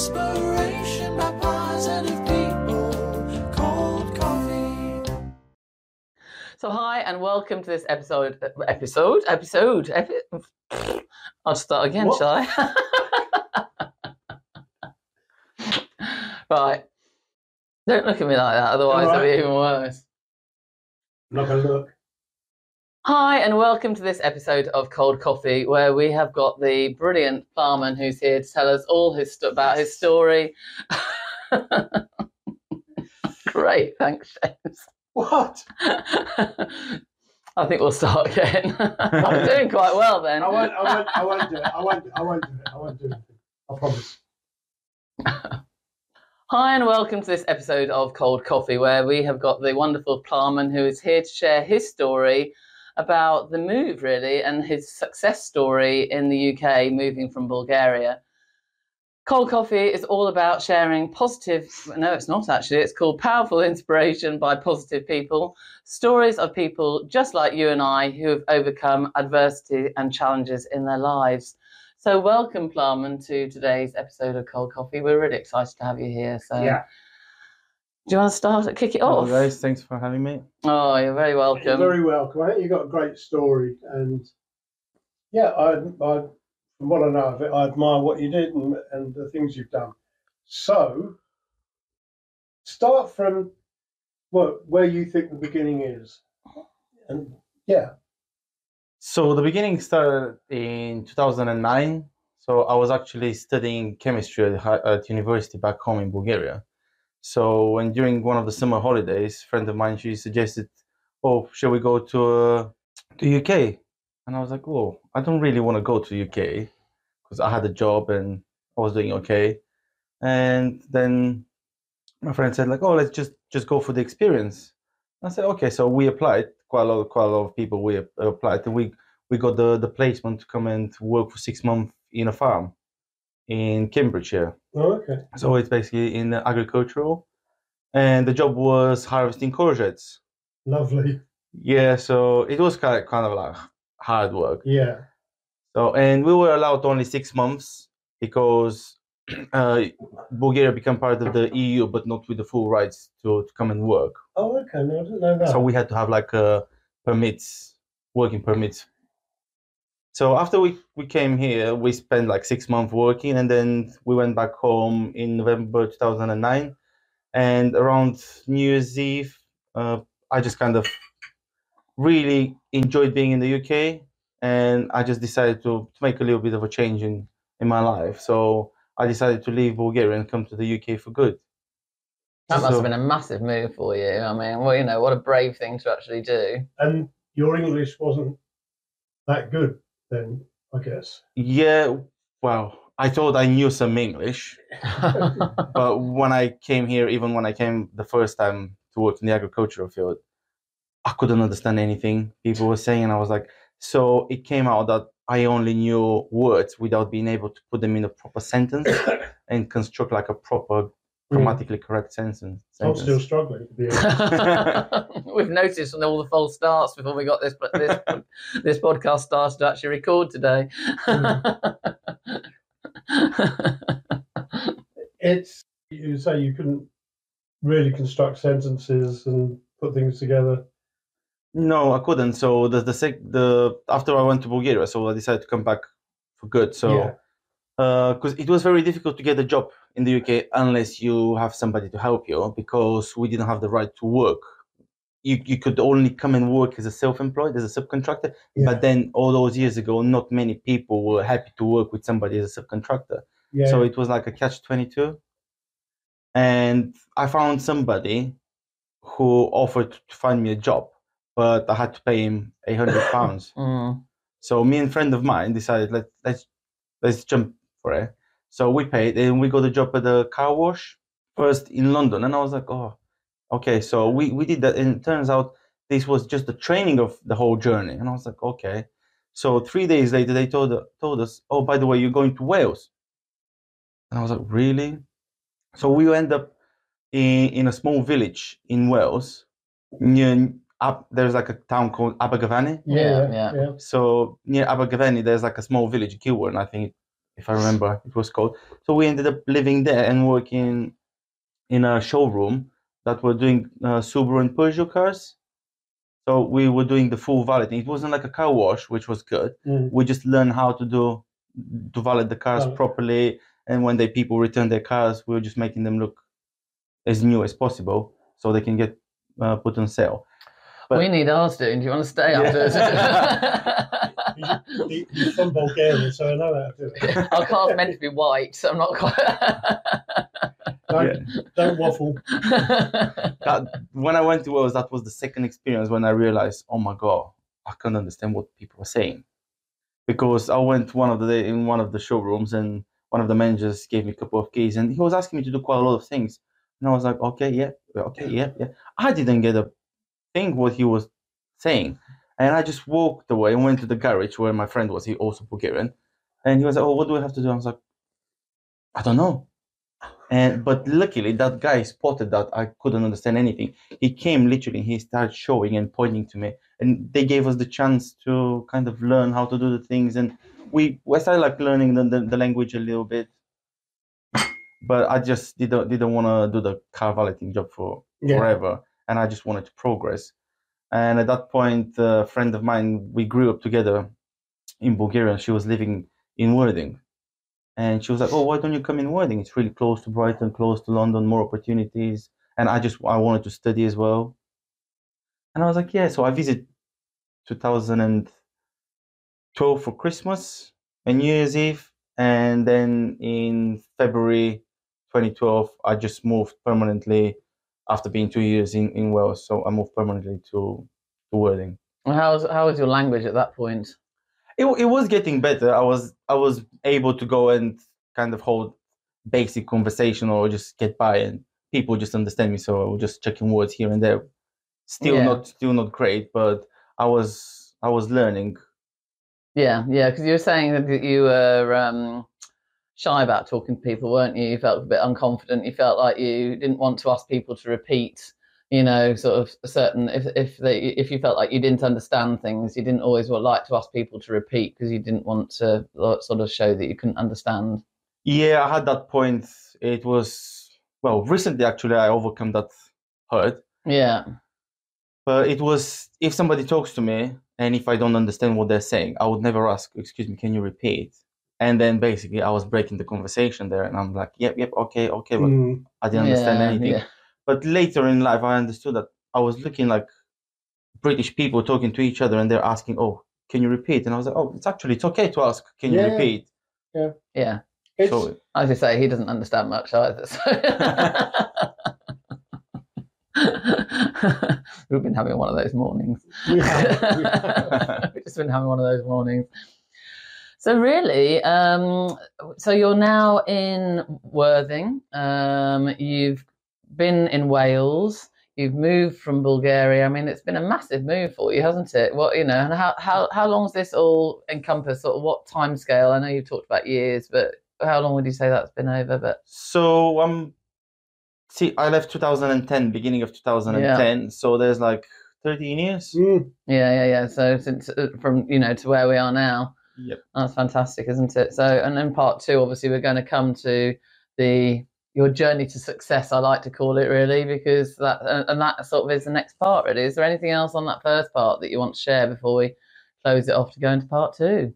inspiration by positive people. Cold coffee. So hi and welcome to this episode. Episode? Episode? Epi- I'll start again, What? shall I? right. Don't look at me like that, otherwise it'll be even worse. I'm not gonna look. Hi and welcome to this episode of Cold Coffee, where we have got the brilliant Plamen who's here to tell us all his st- about his story. Great, thanks, James. What? I think we'll start again. I'm doing quite well then. I won't. I won't. I won't do it. I won't. I won't do it. I won't do anything. I promise. Hi and welcome to this episode of Cold Coffee, where we have got the wonderful Plamen who is here to share his story about the move, really, and his success story in the UK, moving from Bulgaria. Cold Coffee is all about sharing positive, no, it's not actually, it's called Powerful Inspiration by Positive People, stories of people just like you and I who have overcome adversity and challenges in their lives. So, welcome, Plamen, to today's episode of Cold Coffee. We're really excited to have you here. So, Yeah. Do you want to start? Kick it Hello off. guys, thanks for having me. Oh, you're very welcome. You're very welcome. I think you've got a great story, and yeah, I, I, from what I know of it, I admire what you did and, and the things you've done. So, start from what where you think the beginning is, and yeah, So the beginning started in 2009. So I was actually studying chemistry at, at university back home in Bulgaria. So when during one of the summer holidays, a friend of mine she suggested, "Oh, shall we go to uh, to UK?" And I was like, "Oh, I don't really want to go to UK because I had a job and I was doing okay." And then my friend said, "Like, oh, let's just just go for the experience." I said, "Okay." So we applied. Quite a lot, quite a lot of people we applied, and we we got the the placement to come and work for six months in a farm in Cambridgeshire. oh, okay, So it's basically in the agricultural, and the job was harvesting courgettes. lovely, Yeah, so it was kind of, kind of like hard work. yeah, So and we were allowed only six months because uh, Bulgaria became part of the EU, but not with the full rights to, to come and work. oh, okay, no, I didn't know that. So we had to have like uh, permits, working permits. So after we, we came here, we spent like six months working, and then we went back home in November 2009. And around New Year's Eve, uh, I just kind of really enjoyed being in the UK, and I just decided to, to make a little bit of a change in, in my life. So I decided to leave Bulgaria and come to the UK for good. That must So- have been a massive move for you. I mean, well, you know, what a brave thing to actually do. and your English wasn't that good then, I guess. Yeah, well, I thought I knew some English, but when I came here, even when I came the first time to work in the agricultural field, I couldn't understand anything people were saying. And I was like, so it came out that I only knew words without being able to put them in a proper sentence and construct like a proper Hmm. grammatically correct sentence. I'm still struggling to. We've noticed on all the false starts before we got this this this podcast started to actually record today. Hmm. it's you say you couldn't really construct sentences and put things together. No, I couldn't. So the the sec the after I went to Bulgaria, so I decided to come back for good. So. Yeah. Because it was very difficult to get a job in the UK unless you have somebody to help you because we didn't have the right to work. You, you could only come and work as a self-employed, as a subcontractor. Yeah. But then all those years ago, not many people were happy to work with somebody as a subcontractor. yeah. So it was like a catch-22. And I found somebody who offered to find me a job, but I had to pay him 800 pounds. Mm. So me and a friend of mine decided let let's let's jump for it. So we paid and we got a job at the car wash first in London, and I was like, oh, okay. So we we did that, and it turns out this was just the training of the whole journey, and I was like, okay. So three days later, they told told us, oh, by the way, you're going to Wales, and I was like, really? So we end up in in a small village in Wales, near up. There's like a town called Abergavenny. Yeah, yeah. yeah. So near Abergavenny, there's like a small village, Gilwern, I think, if I remember it was called. So we ended up living there and working in a showroom that were doing uh, Subaru and Peugeot cars. So we were doing the full valeting. It wasn't like a car wash, which was good. Mm. We just learned how to do to valet the cars Valet. properly. And when the people return their cars, we were just making them look as new as possible, so they can get uh, put on sale. But- we need ours doing. Do you want to stay Yeah. after? He's, he- he's from Bulgaria, so I know how to do it. Our car's meant to be white, so I'm not quite. Don't, don't waffle. that, when I went to Wales, that was the second experience when I realized, oh my god, I can't understand what people are saying, because I went one of the day in one of the showrooms and one of the managers gave me a couple of keys and he was asking me to do quite a lot of things, and I was like, okay, yeah, okay, yeah, yeah. I didn't get a thing what he was saying, and I just walked away and went to the garage where my friend was. He also Bulgarian, and he was like, oh, what do I have to do? I was like, I don't know. And but luckily that guy spotted that I couldn't understand anything. He came literally, he started showing and pointing to me, and they gave us the chance to kind of learn how to do the things. And we, we started like learning the, the, the language a little bit, but I just didn't didn't want to do the car valeting job for Yeah. forever, and I just wanted to progress. And at that point, a friend of mine, we grew up together in Bulgaria. She was living in Worthing, and she was like, "Oh, why don't you come in Worthing? It's really close to Brighton, close to London, more opportunities." And I just I wanted to study as well, and I was like, "Yeah." So I visited 2012 for Christmas and New Year's Eve, and then in February 2012, I just moved permanently after being two years in, in Wales. So I moved permanently to to Worthing. Well, How's how was your language at that point? It, it was getting better. I was I was able to go and kind of hold basic conversation or just get by, and people just understand me. So I was just checking words here and there. Still Yeah. not still not great, but I was I was learning. Yeah, yeah, because you were saying that you were um, shy about talking to people, weren't you? You felt a bit unconfident. You felt like you didn't want to ask people to repeat, you know, sort of a certain if if they if you felt like you didn't understand things, you didn't always like to ask people to repeat because you didn't want to uh, sort of show that you couldn't understand. Yeah, I had that point. It was well recently actually. I overcome that hurt. Yeah, But it was if somebody talks to me and if I don't understand what they're saying, I would never ask, "Excuse me, can you repeat?" And then basically, I was breaking the conversation there, and I'm like, "Yep, yep, okay, okay," but Mm. I didn't understand yeah, anything. Yeah. But later in life, I understood that I was looking like British people talking to each other, and they're asking, "Oh, can you repeat?" And I was like, "Oh, it's actually it's okay to ask, can you Yeah. repeat?" yeah. It's, So As you say, he doesn't understand much either. So. We've been having one of those mornings. we have. We've just been having one of those mornings. So really, um, so you're now in Worthing. Um, you've been in Wales. You've moved from Bulgaria. I mean, it's been a massive move for you, hasn't it? What you know, and how how how long does this all encompass? Sort of what time scale? I know you've talked about years, but how long would you say that's been over? But So um, see, I left 2010, beginning of 2010. So there's like 13 years. Mm. yeah, yeah, yeah. So since uh, from you know to where we are now. Yep. That's fantastic, isn't it? So, and then part two, obviously, we're going to come to the your journey to success. I like to call it really because that and and that sort of is the next part. Really, is there anything else on that first part that you want to share before we close it off to go into part two?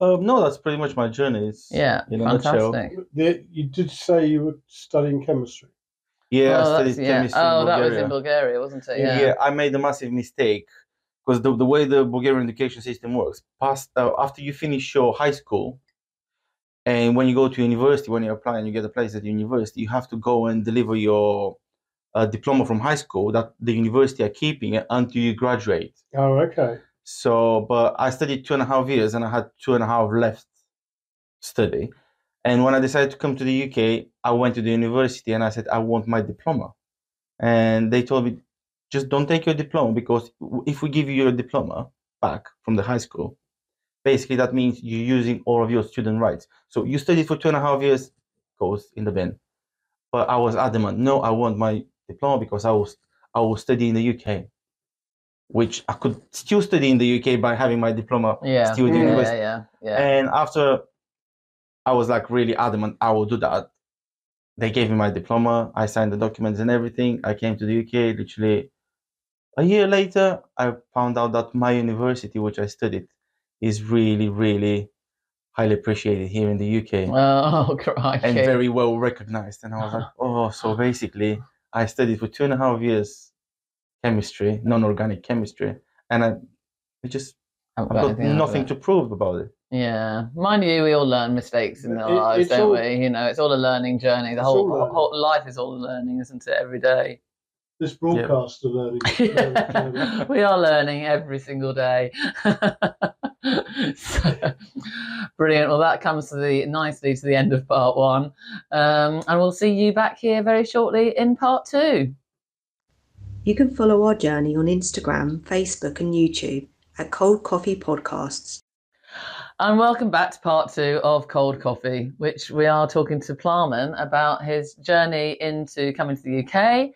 Um, no, that's pretty much my journey. It's, Yeah, in fantastic. The- you did say you were studying chemistry. Yeah, I oh, studied that's, yeah. chemistry in oh that was in Bulgaria, wasn't it? yeah. Yeah. I made a massive mistake because the, the way the Bulgarian education system works, past uh, after you finish your high school, and when you go to university, when you apply and you get a place at university, you have to go and deliver your uh, diploma from high school that the university are keeping it until you graduate. Oh, okay. So, but I studied two and a half years, and I had two and a half left study. And when I decided to come to the UK, I went to the university and I said I want my diploma, and they told me just don't take your diploma because if we give you your diploma back from the high school, basically that means you're using all of your student rights. So you studied for two and a half years, goes in the bin. But I was adamant, no, I want my diploma because I was I will study in the UK, which I could still study in the UK by having my diploma Yeah. still at yeah, university. yeah, yeah, yeah. And after I was like really adamant I will do that. They gave me my diploma. I signed the documents and everything. I came to the UK. Literally a year later, I found out that my university, which I studied, is really, really highly appreciated here in the UK Oh, crikey. and very well recognized. And I was like, oh, so basically, I studied for two and a half years chemistry, non-organic chemistry, and I, I just I've got anything out of nothing to prove about it. Yeah, mind you, we all learn mistakes in our It- lives, don't all- we? You know, it's all a learning journey. The whole, whole life is all learning, isn't it? Every day. This broadcast of learning. learning. we are learning every single day. So, brilliant. Well, that comes to the nicely to the end of part one, um, and we'll see you back here very shortly in part two. You can follow our journey on Instagram, Facebook, and YouTube at Cold Coffee Podcasts. And welcome back to part two of Cold Coffee, which we are talking to Plamen about his journey into coming to the UK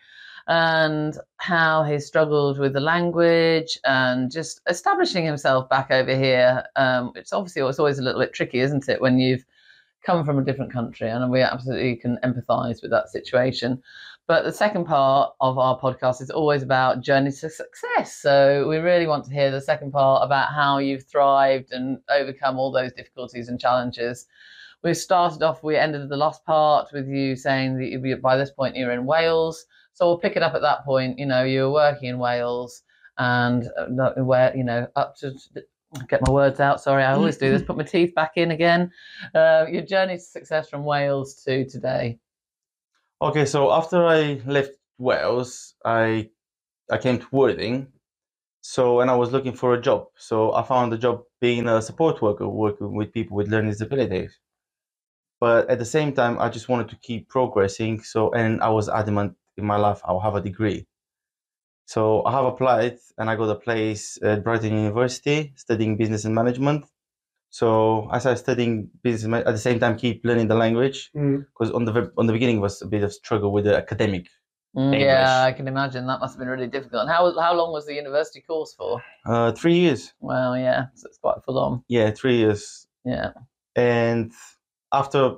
and how he struggled with the language and just establishing himself back over here. Um, it's obviously it's always a little bit tricky, isn't it, when you've come from a different country? And we absolutely can empathise with that situation. But the second part of our podcast is always about journey to success. So we really want to hear the second part about how you've thrived and overcome all those difficulties and challenges. We started off, we ended the last part with you saying that you, by this point you're in Wales. So we'll pick it up at that point. You know, you were working in Wales and uh, where, you know, up to get my words out. Sorry, I always do this. Put my teeth back in again. Uh, your journey to success from Wales to today. Okay, so after I left Wales, I I came to Worthing. So and I was looking for a job. So I found a job being a support worker, working with people with learning disabilities. But at the same time, I just wanted to keep progressing. So and I was adamant in my life I'll have a degree. So I have applied and I got a place at Brighton University studying business and management. So as I started studying business at the same time keep learning the language Mm. because on the on the beginning was a bit of struggle with the academic. Mm, English. Yeah, I can imagine that must have been really difficult. And how how long was the university course for? Uh, three years, Well, yeah, so it's quite full on. yeah, three years. Yeah. And after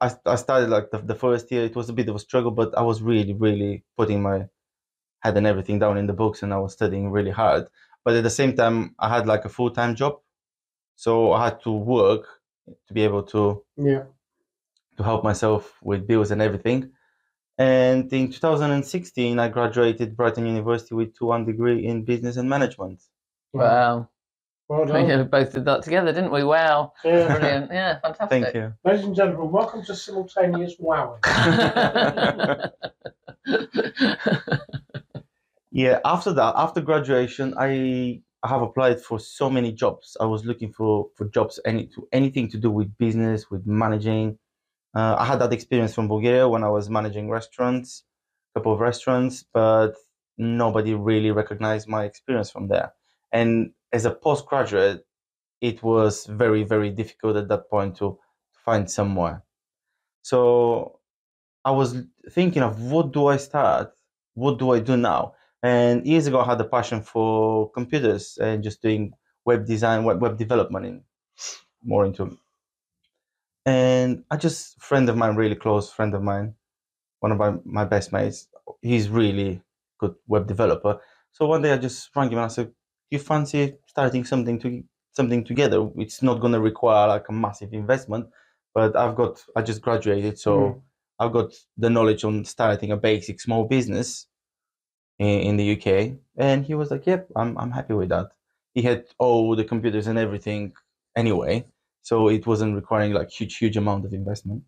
I, I started like the, the first year, it was a bit of a struggle, but I was really, really putting my head and everything down in the books, and I was studying really hard. But at the same time, I had like a full time job, so I had to work to be able to Yeah. to help myself with bills and everything. And in 2016, I graduated Brighton University with two one degree in business and management. Wow. Well We both did that together, didn't we? Wow. Yeah. Brilliant. Yeah, fantastic. Thank you. Ladies and gentlemen, welcome to simultaneous wowing. Yeah, after that, after graduation, I I have applied for so many jobs. I was looking for for jobs any to anything to do with business, with managing. Uh, I had that experience from Bulgaria when I was managing restaurants, a couple of restaurants, but nobody really recognized my experience from there. And as a postgraduate, it was very very difficult at that point to find somewhere. So I was thinking of what do I start? What do I do now? And years ago, I had a passion for computers and just doing web design, web, web development, in, more into. And I just friend of mine, really close friend of mine, one of my, my best mates. He's really good web developer. So one day I just rang him and I said, "Do you fancy starting something to something together? It's not going to require like a massive investment, but I've got I just graduated, so Mm. I've got the knowledge on starting a basic small business in, in the UK. And he was like, "Yep, I'm I'm happy with that." He had all the computers and everything anyway, so it wasn't requiring like huge huge amount of investment.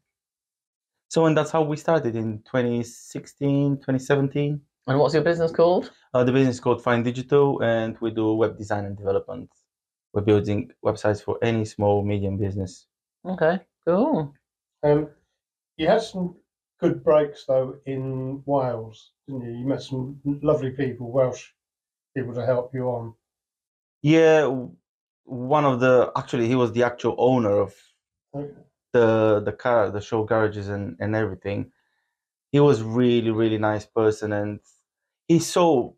So and that's how we started in 2016, 2017. And what's your business called? Uh, the business is called Fine Digital, and we do web design and development. We're building websites for any small medium business. Okay, cool. Um, you had some good breaks though in Wales, didn't you? You met some lovely people, Welsh people to help you on. Yeah, one of the actually he was the actual owner of Okay. the the car the show garages and and everything. He was really really nice person, and he saw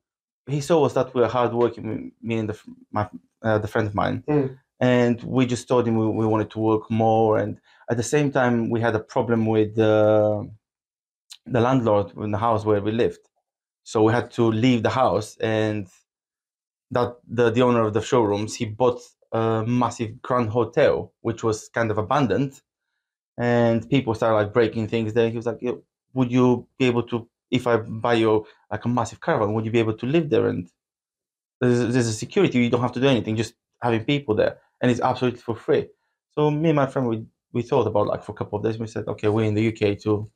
he saw us that we were hardworking. Me and the my uh, the friend of mine, Mm. and we just told him we, we wanted to work more. And at the same time, we had a problem with the the landlord in the house where we lived, so we had to leave the house. And that the the owner of the showrooms he bought a massive grand hotel, which was kind of abandoned, and people started like breaking things there. He was like, "Yo, "Would you be able to, if I buy you like a massive caravan, would you be able to live there?" And there's, there's a security. You don't have to do anything, just having people there, and it's absolutely for free. So me and my friend, we we thought about like for a couple of days. We said, okay, we're in the UK to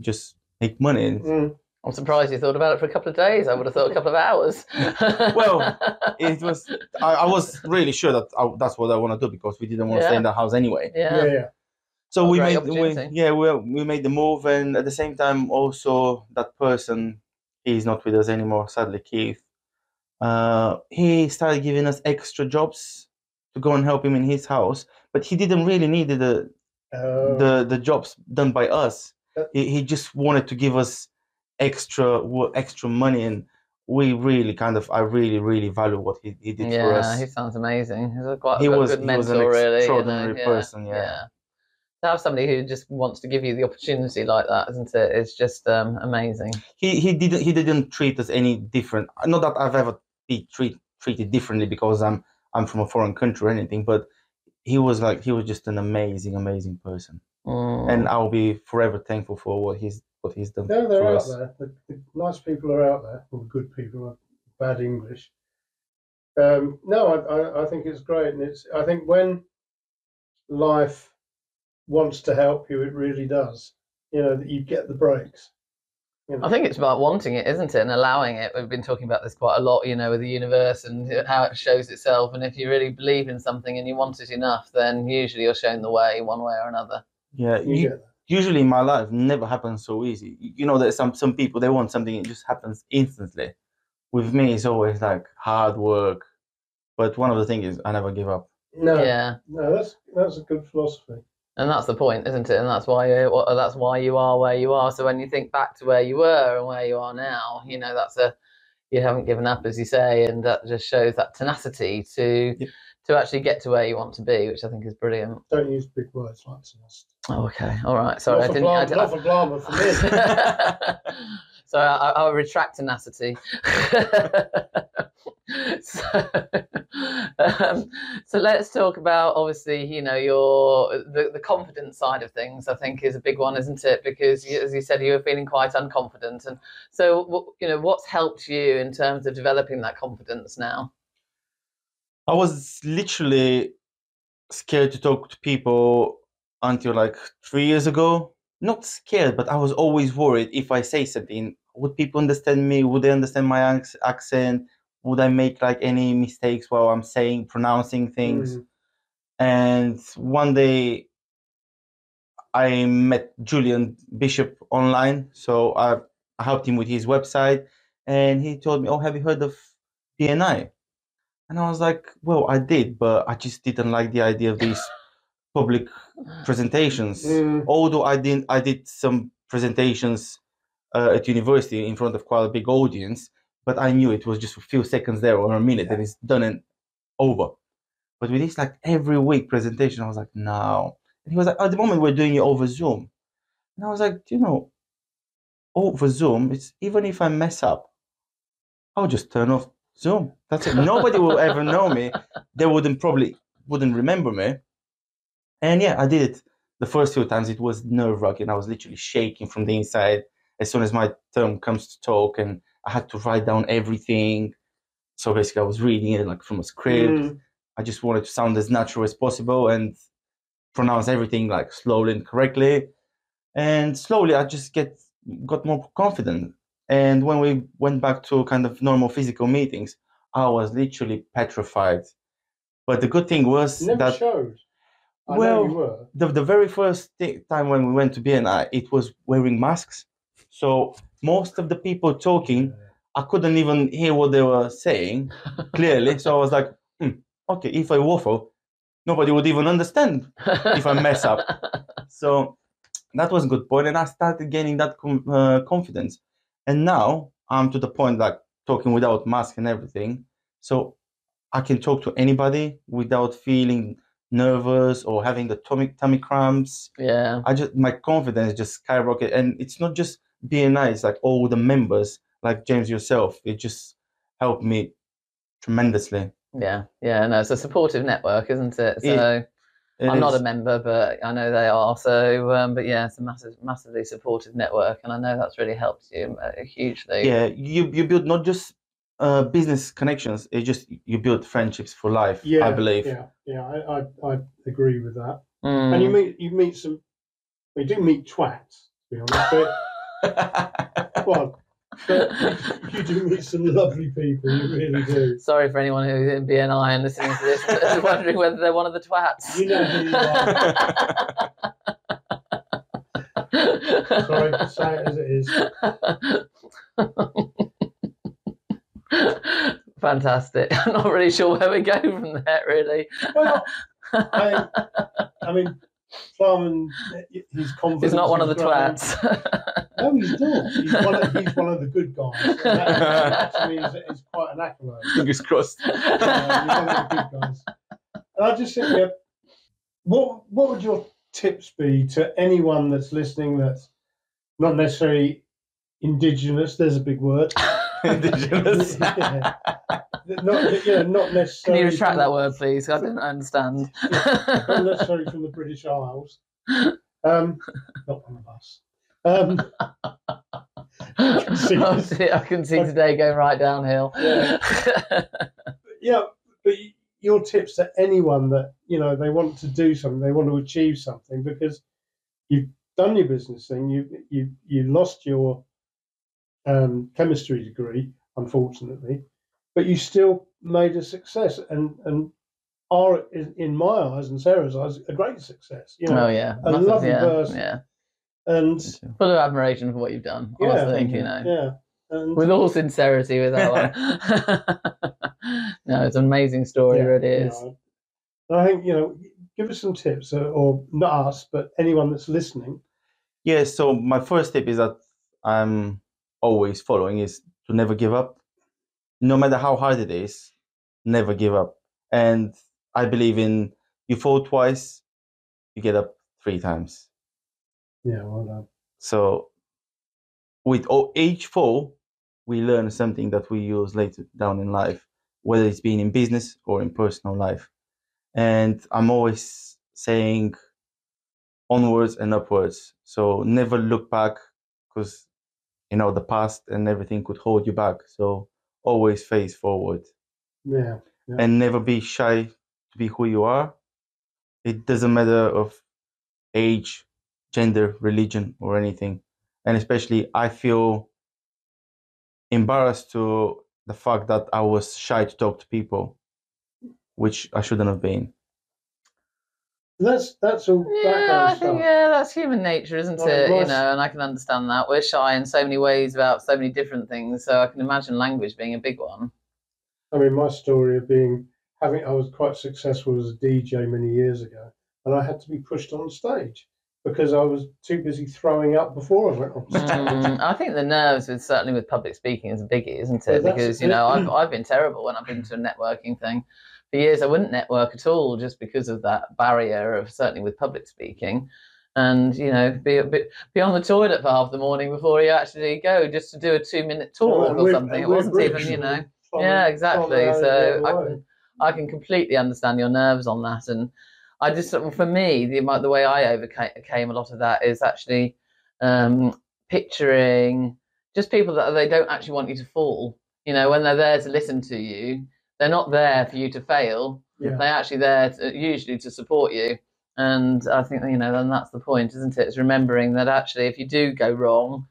just make money. And Mm. I'm surprised you thought about it for a couple of days. I would have thought a couple of hours. Well, it was. I, I was really sure that I, that's what I want to do because we didn't want to stay in the house anyway. Yeah, yeah. yeah. So we made, we, yeah, we we made the move, and at the same time, also that person, he's not with us anymore. Sadly, Keith. Uh, he started giving us extra jobs to go and help him in his house, but he didn't really need the Uh, the the jobs done by us. Uh, He, he just wanted to give us extra extra money, and we really kind of I really really value what he, he did for us. Yeah, he sounds amazing. He's a quite He a was- good he mentor, was an really. you know, extraordinary yeah, person, yeah. To have somebody who just wants to give you the opportunity like that, isn't it? It's just um, amazing. he he didn't he didn't treat us any different. Not that I've ever been treat, treated differently because I'm I'm from a foreign country or anything, but he was like he was just an amazing amazing person, Mm. and I'll be forever thankful for what he's what he's done they're, they're for out us. there. The, the nice people are out there, or good people, are bad English. Um, no, I, I, I think it's great, and it's. I think when life wants to help you, it really does. You know that you get the breaks. You know. I think it's about wanting it, isn't it, and allowing it. We've been talking about this quite a lot, you know, with the universe and how it shows itself. And if you really believe in something and you want it enough, then usually you're shown the way, one way or another. Yeah, you you, usually in my life never happens so easy. You you know, there's some some people they want something it just happens instantly. With me, it's always like hard work. But one of the things is I never give up. No, Yeah, no, that's that's a good philosophy. And that's the point, isn't it? And that's why you, wha- uh, that's why you are where you are. So when you think back to where you were and where you are now, you know that's a you haven't given up, as you say, and that just shows that tenacity to Yep. to actually get to where you want to be, which I think is brilliant. Don't use big words like this. Oh, okay, all right. Sorry, I not, for didn't. I didn't not for Plamen, for me. so I, I'll retract tenacity. so, um, so let's talk about obviously, you know, your the, the confidence side of things. I think is a big one, isn't it? Because as you said, you were feeling quite unconfident, and so you know, what's helped you in terms of developing that confidence now? I was literally scared to talk to people until like three years ago. Not scared, but I was always worried if I say something, would people understand me? Would they understand my accent? Would I make like any mistakes while I'm saying, pronouncing things? Mm. And one day I met Julian Bishop online. So I, I helped him with his website and he told me, Oh, have you heard of BNI? And I was like, Well, I did, but I just didn't like the idea of these public presentations. Mm. Although I didn't, I did some presentations uh, at university in front of quite a big audience, but I knew it was just a few seconds there or a minute and it's done and over. But with this like every week presentation, I was like, no. And he was like, at the moment we're doing it over Zoom. And I was like, you know, over Zoom, it's even if I mess up, I'll just turn off Zoom. That's it. Nobody will ever know me. They wouldn't probably wouldn't remember me. And yeah, I did it. The first few times it was nerve wracking. I was literally shaking from the inside as soon as my turn comes to talk, and I had to write down everything. So basically, I was reading it like from a script. Mm. I just wanted to sound as natural as possible and pronounce everything like slowly and correctly. And slowly, I just get got more confident. And when we went back to kind of normal physical meetings, I was literally petrified. But the good thing was Never that showed. I Well, know you were. the, the very first thi- time when we went to BNI, it was wearing masks. So most of the people talking, I couldn't even hear what they were saying clearly. so I was like, hmm, okay, if I waffle, nobody would even understand. if I mess up. So that was a good point, and I started gaining that com- uh, confidence. And now I'm to the point like talking without mask and everything, so I can talk to anybody without feeling nervous or having the tummy tummy cramps. Yeah. I just my confidence just skyrocket, and it's not just BNI; it's like all the members, like James yourself. It just helped me tremendously. Yeah. Yeah. No, it's a supportive network, isn't it? It- So It I'm not a member, but I know they are. So, um, but yeah, it's a massive, massively supportive network, and I know that's really helped you uh, hugely. yeah you you build not just uh, business connections; it just you build friendships for life. Yeah, I believe. Yeah, yeah, I, I, I agree with that. Mm. And you meet you meet some, you do meet twats, to be honest. But well, you do meet some lovely people. You really do. Sorry for anyone who's in BNI and listening to this, and wondering whether they're one of the twats. You know who you are. Sorry to say it as it is. Fantastic. I'm not really sure where we go from there, really. Well, I, I mean, Plamen, he's confident. He's not one of the growing. twats. No, he's not. He's one of, he's one of the good guys. And that, that to me is, is quite an accolade. Fingers crossed. Uh, he's one of the good guys. And I just think, yeah, what what would your tips be to anyone that's listening that's not necessarily indigenous? There's a big word. Indigenous. Yeah. Not, you know, not Can necessarily. you retract from- that word, please? I didn't understand. not necessarily from the British Isles. Um, not one of us. Um, can see I see- I can see today going right downhill. Yeah. yeah, but your tips to anyone that you know they want to do something, they want to achieve something, because you've done your business thing, you you you lost your um, chemistry degree, unfortunately, but you still made a success, and and are in in my eyes and Sarah's eyes a great success. You know, Oh yeah, a Massive, lovely yeah, person. yeah. and Full of admiration for what you've done. Yeah, Honestly, thank you you. know. yeah, and with all sincerity with that one. no, it's an amazing story, Yeah, it really you know. I think you know, give us some tips, uh, or not us, but anyone that's listening. Yeah, so my first tip is that I'm always following is to never give up. No matter how hard it is, never give up. And I believe in you fall twice, you get up three times. Yeah, well done. So with each fall, we learn something that we use later down in life, whether it's been in business or in personal life. And I'm always saying onwards and upwards. So never look back because, you know, the past and everything could hold you back. So always face forward Yeah, and never be shy to be who you are. It doesn't matter of age, gender, religion, or anything. And especially, I feel embarrassed to the fact that I was shy to talk to people, which I shouldn't have been. That's that's all Yeah, I background think stuff. yeah, that's human nature, isn't Like it? You know, and I can understand that. We're shy in so many ways about so many different things, so I can imagine language being a big one. I mean, my story of being having I was quite successful as a DJ many years ago, and I had to be pushed on stage because I was too busy throwing up before I went on stage. Mm, I think the nerves with certainly with public speaking is a biggie, isn't it? that's Because you know I've I've been terrible when I've been to a networking thing. For years I wouldn't network at all just because of that barrier of certainly with public speaking. And you know, be a bit be on the toilet for half the morning before you actually go, just to do a two minute talk or something. It wasn't even, you know. from- Yeah, exactly. So I can, I can completely understand your nerves on that, and I just for me the the way I overcame a lot of that is actually um, picturing just people that they don't actually want you to fall. You know, when they're there to listen to you, they're not there for you to fail. Yeah. They're actually there to, usually to support you. And I think you know, then that's the point, isn't it? It's remembering that actually, if you do go wrong,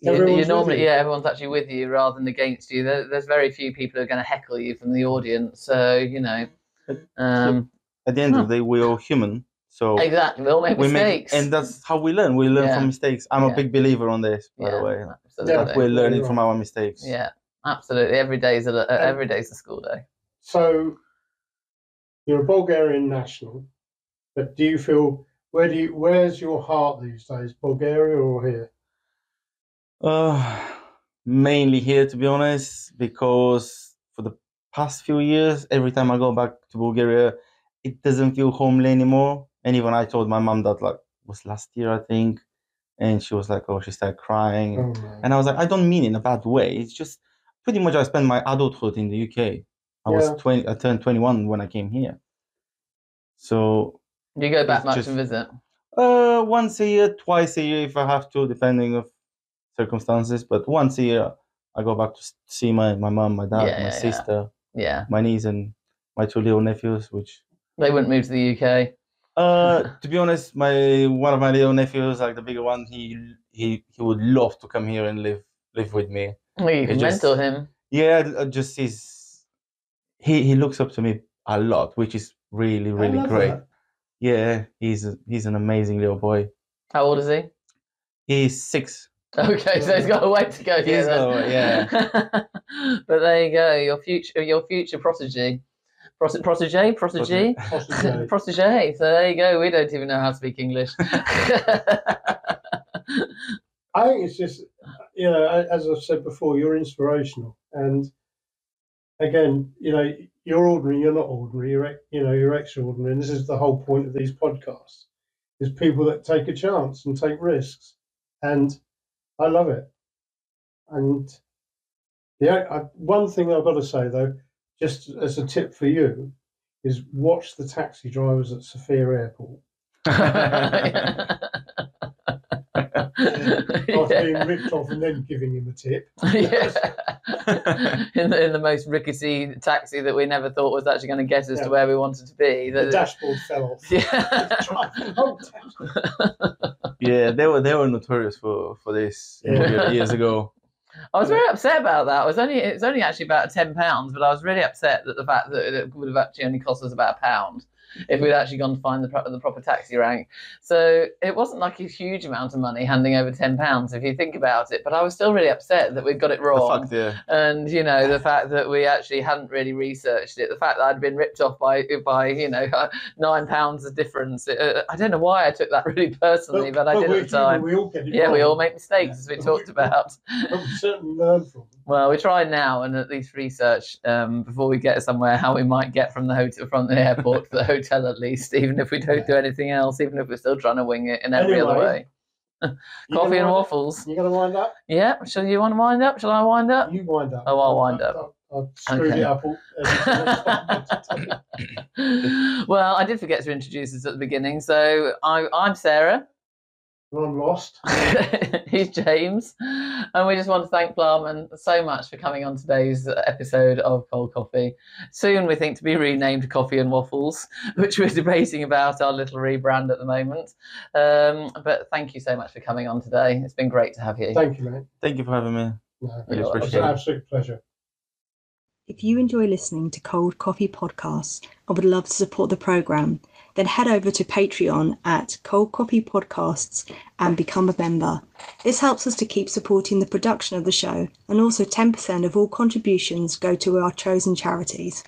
you, Everyone's you with normally you. yeah, everyone's actually with you rather than against you. There, there's very few people who are going to heckle you from the audience. So you know, um, At the end of the day, we're all human. So exactly, we all make we make, mistakes, and that's how we learn. We learn Yeah. from mistakes. I'm Yeah. a big believer on this, by yeah, the way. absolutely. That we're learning from our mistakes. Yeah, absolutely. Every day's a uh, every day's a school day. So you're a Bulgarian national, but do you feel where do you where's your heart these days, Bulgaria or here? Uh, mainly here, to be honest, because for the past few years, every time I go back to Bulgaria, it doesn't feel homely anymore. And even I told my mom that like was last year, I think, and she was like, "Oh," she started crying, Oh, and I was like, "I don't mean in a bad way. It's just pretty much I spent my adulthood in the UK. I was twenty. I turned twenty-one when I came here. So Do you go back It's much just- and visit? uh, once a year, twice a year if I have to, depending of circumstances. But once a year, I go back to see my my mom, my dad, Yeah, my yeah, yeah. sister, Yeah, my niece, and my two little nephews. Which, they wouldn't move to the UK. uh, to be honest, my one of my little nephews, like the bigger one, he he he would love to come here and live live with me. Well, you can just- mentor him. Yeah, uh, just he's he he looks up to me a lot, which is really I really love great. that. Yeah, he's a, he's an amazing little boy. How old is he? He's six. Okay, so he's got a way to go. He's then. got a way, yeah. but there you go, your future, your future protege, Pros- protege, protege, Protege. protege. So there you go. We don't even know how to speak English. I think it's just, you know, as I've said before, you're inspirational, and again, you know, you're ordinary. You're not ordinary. You're, you know, you're extraordinary. And this is the whole point of these podcasts: is people that take a chance and take risks, and I love it. And yeah, I, one thing I've got to say though, just as a tip for you, is watch the taxi drivers at Sofia Airport. After being ripped off and then giving him a tip. yeah. in, the, in the most rickety taxi that we never thought was actually going to get us Yeah. to where we wanted to be. The That- dashboard fell off. yeah. Driving the whole taxi. Yeah, they were they were notorious for for this Yeah. years ago. I was very upset about that. It was only it was only actually about ten pounds, but I was really upset that the fact that it would have actually only cost us about a pound if we'd actually gone to find the, pro- the proper taxi rank. So it wasn't like a huge amount of money handing over ten pounds if you think about it. But I was still really upset that we'd got it wrong. fact, yeah. and you know the fact that we actually hadn't really researched it, the fact that I'd been ripped off by by you know nine pounds of difference. Uh, I don't know why I took that really personally, but, I did at the time. We all get it Yeah, we all make mistakes as we talked about. But we certainly learn from them. Well, we're trying now and at least research um, before we get somewhere how we might get from the hotel from the airport to the hotel at least, even if we don't do anything else, even if we're still trying to wing it in every other way. Coffee and waffles. You going to wind up? Yeah. Shall you want to wind up? Shall I wind up? You wind up. Oh, I'll wind up. I, screwed Okay. it up. All, well, I did forget to introduce us at the beginning. So I, I'm Sarah. And I'm lost. He's James. And we just want to thank Plamen so much for coming on today's episode of Cold Coffee. Soon we think to be renamed Coffee and Waffles, which we're debating about our little rebrand at the moment. Um, but thank you so much for coming on today. It's been great to have you. Thank you, mate. Thank you for having me. No, Really it was appreciate an it. absolute pleasure. If you enjoy listening to Cold Coffee Podcasts and would love to support the program, then head over to Patreon at Cold Coffee Podcasts and become a member. This helps us to keep supporting the production of the show, and also 10% of all contributions go to our chosen charities.